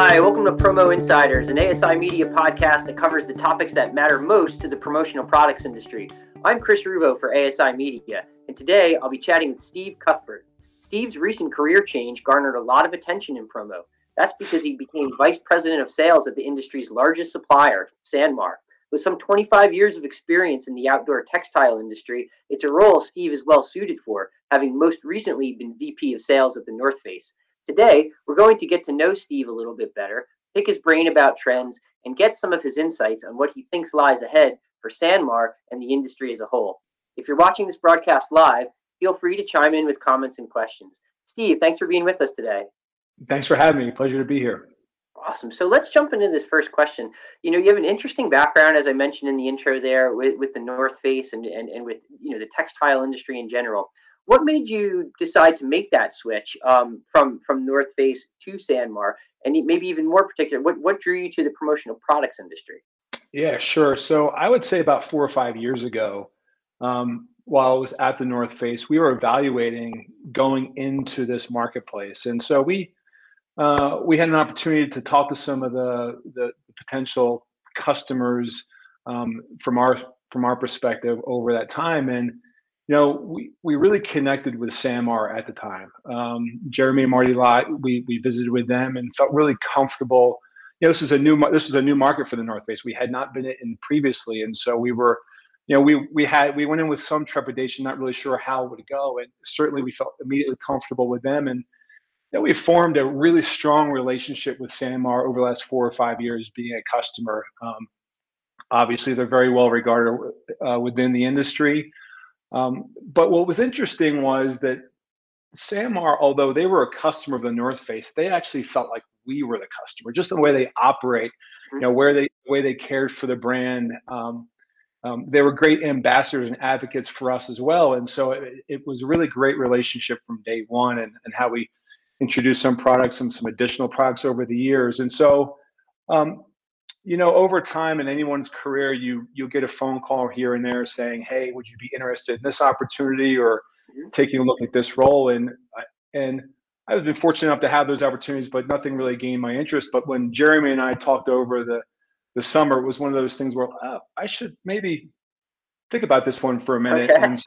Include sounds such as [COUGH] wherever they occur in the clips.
Hi, welcome to Promo Insiders, an ASI media podcast that covers the topics that matter most to the promotional products industry. I'm Chris Ruvo for ASI Media, and today I'll be chatting with Steve Cuthbert. Steve's recent career change garnered a lot of attention in promo. That's because he became vice president of sales at the industry's largest supplier, Sanmar. With some 25 years of experience in the outdoor textile industry, it's a role Steve is well suited for, having most recently been VP of sales at the North Face. Today, we're going to get to know Steve a little bit better, pick his brain about trends, and get some of his insights on what he thinks lies ahead for Sanmar and the industry as a whole. If you're watching this broadcast live, feel free to chime in with comments and questions. Steve, thanks for being with us today. Thanks for having me. Pleasure to be here. Awesome. So let's jump into this first question. You know, you have an interesting background, as I mentioned in the intro there, with, with the North Face and, and, and with, you know, the textile industry in general. What made you decide to make that switch um, from from North Face to Sanmar, and maybe even more particular, what what drew you to the promotional products industry? Yeah, sure. So I would say about four or five years ago, um, while I was at the North Face, we were evaluating going into this marketplace, and so we uh, we had an opportunity to talk to some of the the potential customers um, from our from our perspective over that time, and you know, we, we really connected with Sanmar at the time. Um, Jeremy and Marty Lott, we, we visited with them and felt really comfortable. You know, this is a new this is a new market for the North Face. We had not been in previously, and so we were, you know, we we had we went in with some trepidation, not really sure how it would go, and certainly we felt immediately comfortable with them, and you know, we formed a really strong relationship with Sanmar over the last four or five years, being a customer. Um, obviously, they're very well regarded uh, within the industry. Um, but what was interesting was that Sanmar, although they were a customer of the North Face, they actually felt like we were the customer, just the way they operate, you know, where they the way they cared for the brand. Um, um, they were great ambassadors and advocates for us as well, and so it, it was a really great relationship from day one, and, and how we introduced some products and some additional products over the years. And so, um, you know, over time in anyone's career, you you'll get a phone call here and there saying, "Hey, would you be interested in this opportunity or mm-hmm. taking a look at this role?" And and I've been fortunate enough to have those opportunities, but nothing really gained my interest. But when Jeremy and I talked over the the summer, it was one of those things where oh, I should maybe think about this one for a minute. Okay. And,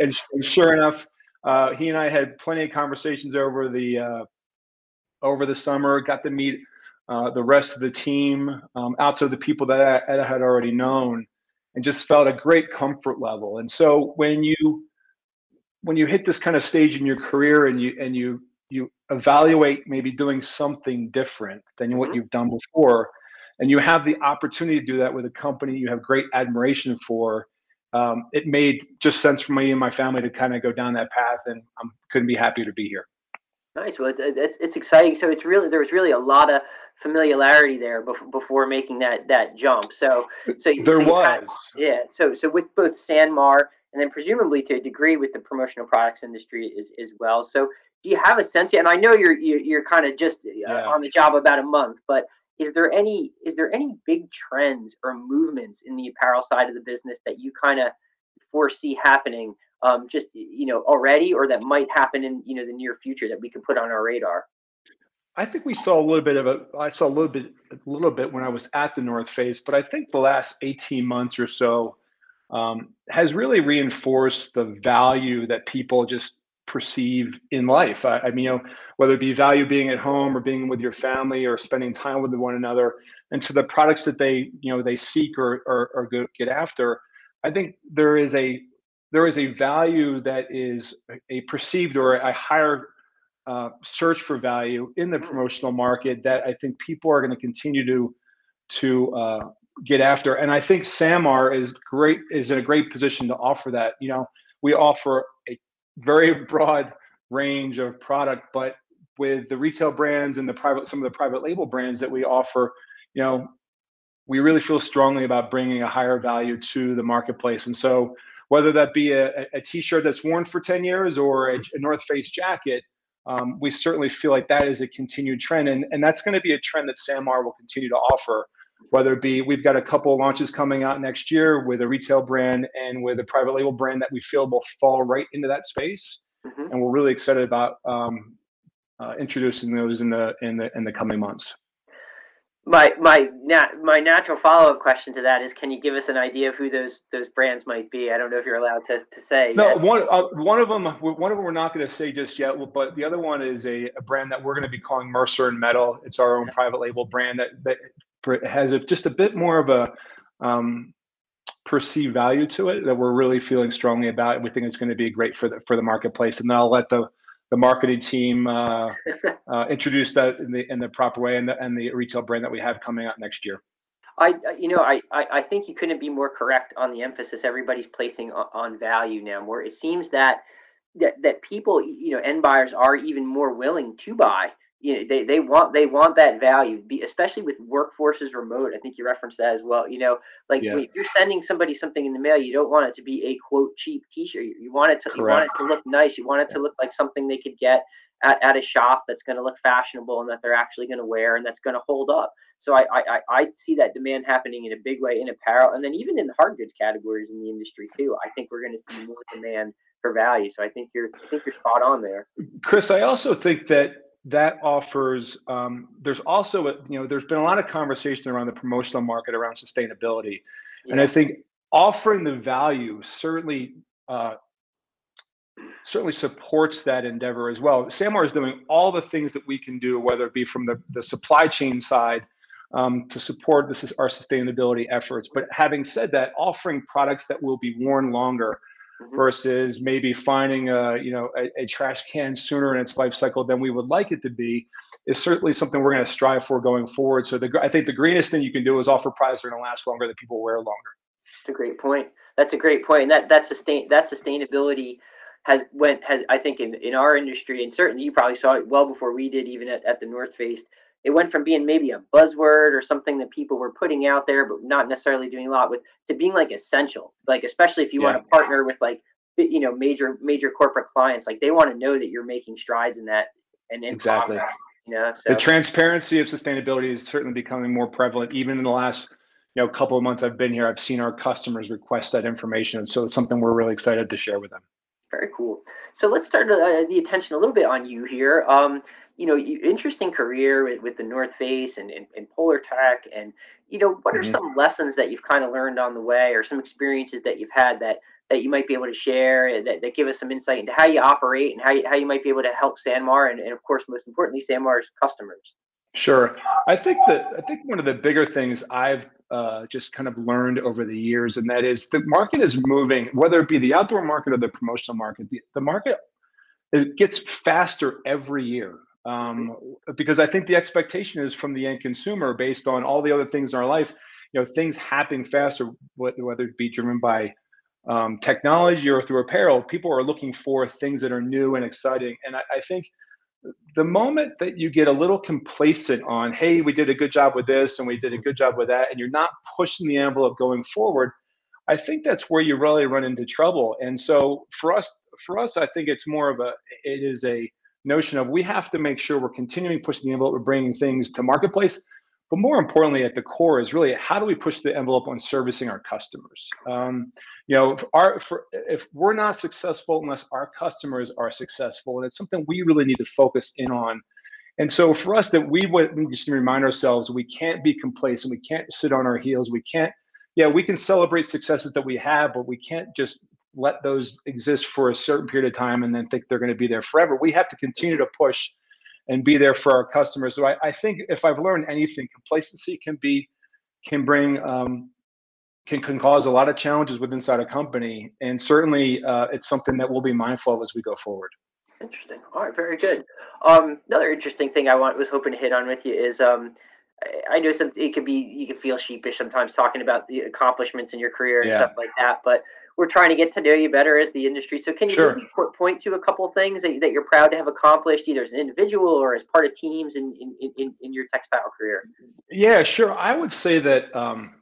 and, and, sure enough, uh, he and I had plenty of conversations over the uh, over the summer. Got to meet uh, the rest of the team, um, outside the people that I, I had already known, and just felt a great comfort level. And so when you when you hit this kind of stage in your career and you and you you evaluate maybe doing something different than what mm-hmm. you've done before, and you have the opportunity to do that with a company you have great admiration for. Um, it made just sense for me and my family to kind of go down that path, and I couldn't be happier to be here. Nice. Well, it's, it's exciting. So it's really there was really a lot of familiarity there before, before making that that jump. So so there so was had, yeah. So so with both Sanmar and then presumably to a degree with the promotional products industry as as well. So do you have a sense yet? And I know you're you're, you're kind of just uh, yeah. on the job about a month, but is there any is there any big trends or movements in the apparel side of the business that you kind of foresee happening um, just you know already or that might happen in you know the near future that we can put on our radar? I think we saw a little bit of a i saw a little bit a little bit when i was at the north face but i think the last 18 months or so um, has really reinforced the value that people just perceive in life. I, I mean you know whether it be value being at home or being with your family or spending time with one another and so the products that they you know they seek or or, or get after i think there is a there is a value that is a perceived or a higher uh, search for value in the mm. promotional market that I think people are going to continue to to uh, get after. And I think Sanmar is great is in a great position to offer that. You know, we offer a very [LAUGHS] broad range of product, but with the retail brands and the private some of the private label brands that we offer, you know, we really feel strongly about bringing a higher value to the marketplace. And so whether that be a, a t-shirt that's worn for 10 years or a, a North Face jacket, um, we certainly feel like that is a continued trend. And, and that's going to be a trend that Sanmar will continue to offer, whether it be we've got a couple of launches coming out next year with a retail brand and with a private label brand that we feel will fall right into that space. Mm-hmm. And we're really excited about um, uh, introducing those in the in the in the coming months. My my nat- my natural follow up question to that is, can you give us an idea of who those those brands might be? I don't know if you're allowed to, to say. No, yet. one uh, one of them one of them we're not going to say just yet, but the other one is a, a brand that we're going to be calling Mercer and Mettle. It's our own private label brand that that has a, just a bit more of a um, perceived value to it that we're really feeling strongly about. We think it's going to be great for the for the marketplace, and then I'll let the the marketing team uh, [LAUGHS] uh, introduce that in the in the proper way and the and the retail brand that we have coming out next year. I, you know, I, I think you couldn't be more correct on the emphasis everybody's placing on, on value now. More, it seems that that that people, you know, end buyers are even more willing to buy you know they, they want they want that value be, especially with workforces remote i think you referenced that as well you know like yeah. if you're sending somebody something in the mail you don't want it to be a quote cheap t-shirt you, you want it to Correct. you want it to look nice you want it to look like something they could get at, at a shop that's going to look fashionable and that they're actually going to wear and that's going to hold up so I, I i see that demand happening in a big way in apparel and then even in the hard goods categories in the industry too i think we're going to see more demand for value so i think you're i think you're spot on there chris i also think that that offers um, there's also a, you know there's been a lot of conversation around the promotional market around sustainability. Yeah. and i think offering the value certainly uh, certainly supports that endeavor as well. Sanmar is doing all the things that we can do whether it be from the, the supply chain side um, to support this is our sustainability efforts. But having said that offering products that will be worn longer mm-hmm. versus maybe finding a you know a, a, trash can sooner in its life cycle than we would like it to be is certainly something we're going to strive for going forward. So the, I think the greenest thing you can do is offer products that are going to last longer that people wear longer. That's a great point. That's a great point. And that that sustain that sustainability has went has I think in, in our industry and certainly you probably saw it well before we did even at, at the North Face it went from being maybe a buzzword or something that people were putting out there but not necessarily doing a lot with to being like essential like especially if you yeah. want to partner with like you know major major corporate clients like they want to know that you're making strides in that and in exactly progress, you know so. the transparency of sustainability is certainly becoming more prevalent even in the last you know couple of months i've been here i've seen our customers request that information and so it's something we're really excited to share with them very cool so let's start uh, the attention a little bit on you here um, you know, interesting career with, with the North Face and, and, and Polartec. And, you know, what are mm-hmm. some lessons that you've kind of learned on the way or some experiences that you've had that, that you might be able to share that, that give us some insight into how you operate and how you, how you might be able to help Sanmar and, and of course, most importantly, Sanmar's customers? Sure. I think that I think one of the bigger things I've uh, just kind of learned over the years, and that is the market is moving, whether it be the outdoor market or the promotional market, the, the market it gets faster every year um, because I think the expectation is from the end consumer based on all the other things in our life. You know, things happening faster, whether it be driven by um, technology or through apparel. People are looking for things that are new and exciting, and I, I think the moment that you get a little complacent on, hey, we did a good job with this and we did a good job with that, and you're not pushing the envelope going forward, I think that's where you really run into trouble. And so for us, for us, I think it's more of a, it is a notion of we have to make sure we're continuing pushing the envelope, we're bringing things to marketplace. But more importantly, at the core is really how do we push the envelope on servicing our customers? Um, you know, if, our, for, if we're not successful unless our customers are successful, and it's something we really need to focus in on. And so for us, that we need to remind ourselves we can't be complacent, we can't sit on our heels, we can't. Yeah, we can celebrate successes that we have, but we can't just let those exist for a certain period of time and then think they're going to be there forever. We have to continue to push and be there for our customers. So I, I think if I've learned anything, complacency can be can bring um, can can cause a lot of challenges with inside a company, and certainly uh, it's something that we'll be mindful of as we go forward. Interesting. All right, very good. Um, another interesting thing I want was hoping to hit on with you is um, I know some it could be you can feel sheepish sometimes talking about the accomplishments in your career and yeah. stuff like that, but we're trying to get to know you better as the industry. So can you sure. point to a couple things that, that you're proud to have accomplished, either as an individual or as part of teams in, in, in, in your textile career? Yeah, sure. I would say that, um,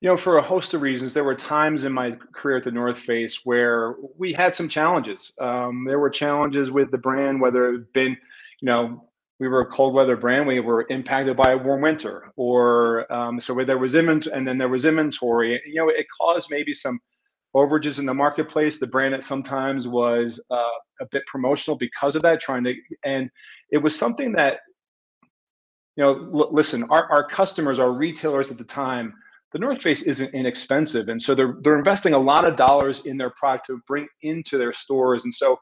you know, for a host of reasons, there were times in my career at the North Face where we had some challenges. Um, there were challenges with the brand, whether it had been, you know, we were a cold weather brand. We were impacted by a warm winter, or um, so there was inventory, and then there was inventory. You know, it caused maybe some overages in the marketplace. The brand at sometimes was uh, a bit promotional because of that, trying to, and it was something that you know, l- listen, our, our customers, our retailers at the time, the North Face isn't inexpensive, and so they're they're investing a lot of dollars in their product to bring into their stores, and so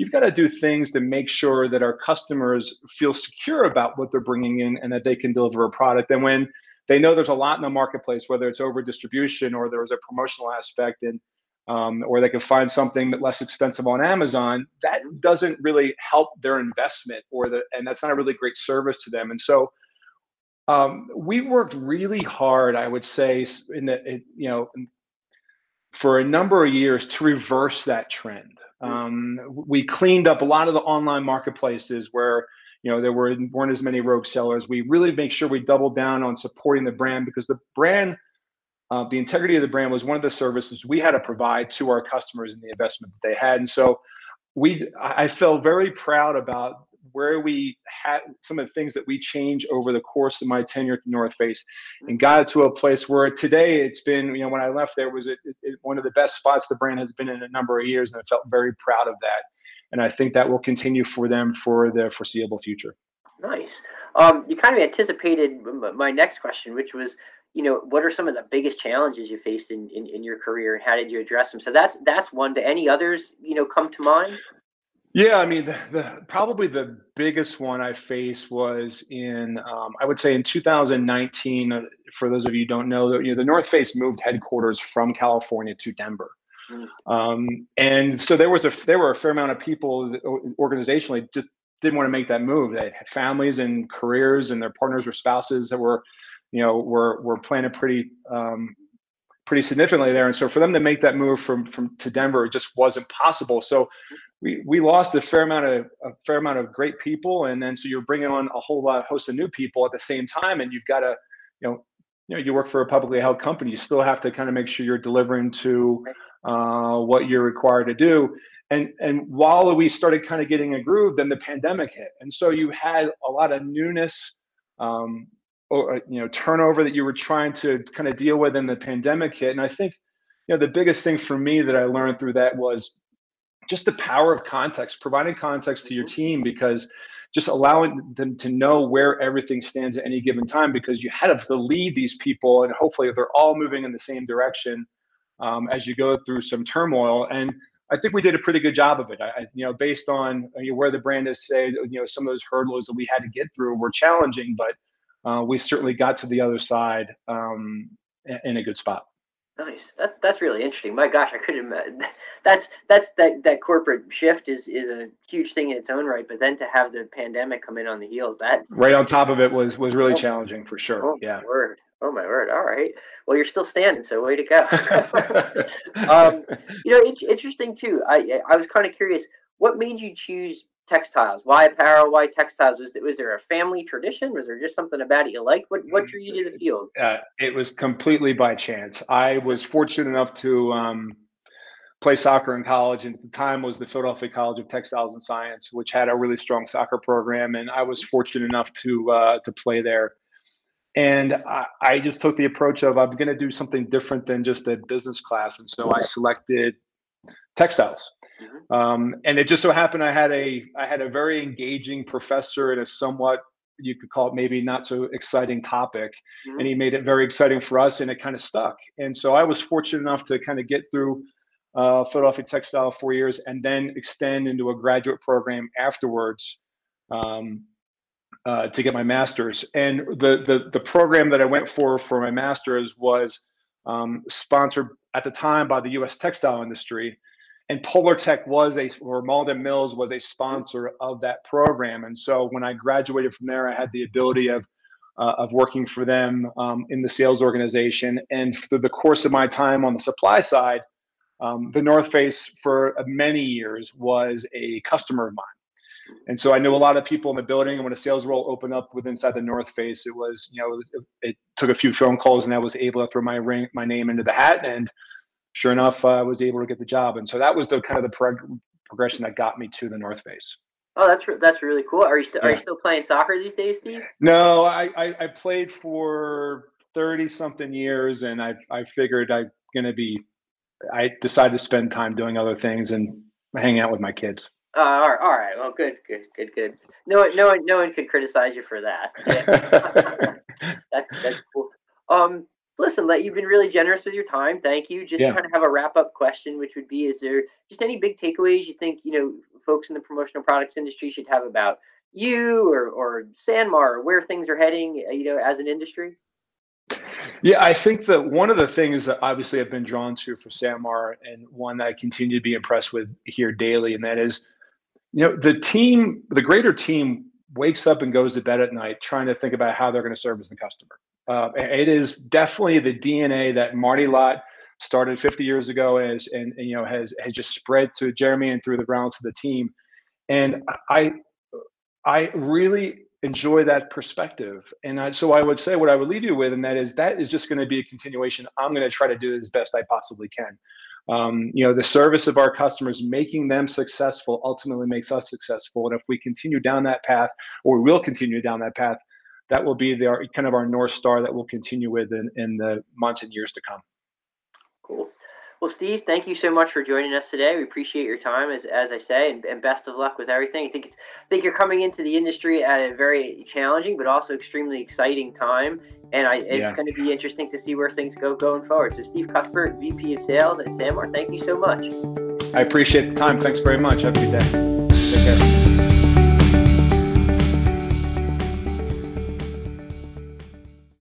you've got to do things to make sure that our customers feel secure about what they're bringing in and that they can deliver a product. And when they know there's a lot in the marketplace, whether it's over distribution or there's a promotional aspect, and um, or they can find something less expensive on Amazon, that doesn't really help their investment, or the and that's not a really great service to them. And so um, we worked really hard, I would say, in the you know for a number of years to reverse that trend. Um, we cleaned up a lot of the online marketplaces where you know there were weren't as many rogue sellers. We really make sure we doubled down on supporting the brand because the brand uh, the integrity of the brand was one of the services we had to provide to our customers and the investment that they had. And so we, I felt very proud about where we had some of the things that we changed over the course of my tenure at the North Face and got it to a place where today it's been, you know, when I left there was it, it, one of the best spots the brand has been in a number of years. And I felt very proud of that. And I think that will continue for them for the foreseeable future. Nice. Um, you kind of anticipated my next question, which was, you know, what are some of the biggest challenges you faced in, in, in your career and how did you address them? So that's that's one. Do any others, you know, come to mind? Yeah, I mean, the, the, probably the biggest one I faced was in, um, I would say in 2019. Uh, for those of you who don't know, you know, the North Face moved headquarters from California to Denver, mm-hmm. um, and so there was a there were a fair amount of people organizationally just didn't want to make that move. They had families and careers, and their partners or spouses that were you know, were were planted pretty um, pretty significantly there. And so for them to make that move from from to Denver, it just wasn't possible. So we we lost a fair amount of a fair amount of great people, and then so you're bringing on a whole lot host of new people at the same time, and you've got to, you know, you know, you work for a publicly held company, you still have to kind of make sure you're delivering to uh, what you're required to do. And and while we started kind of getting a groove, then the pandemic hit, and so you had a lot of newness. Um, or uh, you know turnover that you were trying to kind of deal with in the pandemic hit and i think you know the biggest thing for me that i learned through that was just the power of context providing context to your mm-hmm. team because just allowing them to know where everything stands at any given time because you had to lead these people and hopefully they're all moving in the same direction um, as you go through some turmoil and I think we did a pretty good job of it. I, you know, based on you know, where the brand is today, you know, some of those hurdles that we had to get through were challenging, but uh, we certainly got to the other side um, in a good spot. Nice. That's that's really interesting. My gosh, I couldn't imagine. [LAUGHS] That's that's that that corporate shift is is a huge thing in its own right. But then to have the pandemic come in on the heels, that right on top of it was was really oh, challenging for sure. Oh yeah. My word. Oh my word. All right. Well, you're still standing, so way to go. [LAUGHS] [LAUGHS] um, you know, it's interesting too. I I was kind of curious. What made you choose textiles? Why apparel? Why textiles? Was, was there a family tradition? Was there just something about it you liked? What what drew you to the field? Uh, it was completely by chance. I was fortunate enough to um, play soccer in college, and at the time was the Philadelphia College of Textiles and Science, which had a really strong soccer program, and I was fortunate enough to uh, to play there. And I, I just took the approach of I'm going to do something different than just a business class, and so I selected textiles Mm-hmm. Um, and it just so happened I had a I had a very engaging professor in a somewhat you could call it maybe not so exciting topic, mm-hmm. and he made it very exciting for us, and it kind of stuck. And so I was fortunate enough to kind of get through uh, Philadelphia Textile four years, and then extend into a graduate program afterwards. Um, uh, to get my master's, and the, the the program that I went for for my master's was um, sponsored at the time by the U.S. textile industry, and Polartec was a or Malden Mills was a sponsor of that program. And so when I graduated from there, I had the ability of uh, of working for them um, in the sales organization. And through the course of my time on the supply side, um, the North Face for many years was a customer of mine. And so I knew a lot of people in the building. And when a sales role opened up with inside the North Face, it was you know it, it took a few phone calls, and I was able to throw my ring, my name into the hat and sure enough, I was able to get the job. And so that was the kind of the prog- progression that got me to the North Face. Oh, that's re- that's really cool. Are you still yeah. are you still playing soccer these days, Steve? No, I, I, I played for thirty something years, and I I figured I'm gonna be. I decided to spend time doing other things and hanging out with my kids. Uh, all, right, all right. Well, good, good, good, good. No, no one, no one could criticize you for that. [LAUGHS] [LAUGHS] that's that's cool. Um, listen, let you've been really generous with your time. Thank you. Just yeah. kind of have a wrap up question, which would be: Is there just any big takeaways you think you know folks in the promotional products industry should have about you or or Sanmar, or where things are heading? Uh, you know, as an industry. Yeah, I think that one of the things that obviously I've been drawn to for Sanmar and one that I continue to be impressed with here daily, and that is you know the team the greater team wakes up and goes to bed at night trying to think about how they're going to service the customer. Uh, it is definitely the dna that marty lott started 50 years ago as and, and, you know has has just spread to jeremy and through the rounds of the team. And i i really enjoy that perspective. And I, so i would say what i would leave you with and that is that is just going to be a continuation. I'm going to try to do as best i possibly can um, you know the service of our customers making them successful ultimately makes us successful. And if we continue down that path or we will continue down that path that will be the kind of our north star that we'll continue with in, in the months and years to come well, Steve, thank you so much for joining us today. We appreciate your time, as, as I say, and, and best of luck with everything. I think it's I think you're coming into the industry at a very challenging, but also extremely exciting time, and I, it's yeah. going to be interesting to see where things go going forward. So, Steve Cuthbert, VP of Sales at Sanmar, thank you so much. I appreciate the time. Thanks very much. Have a good day.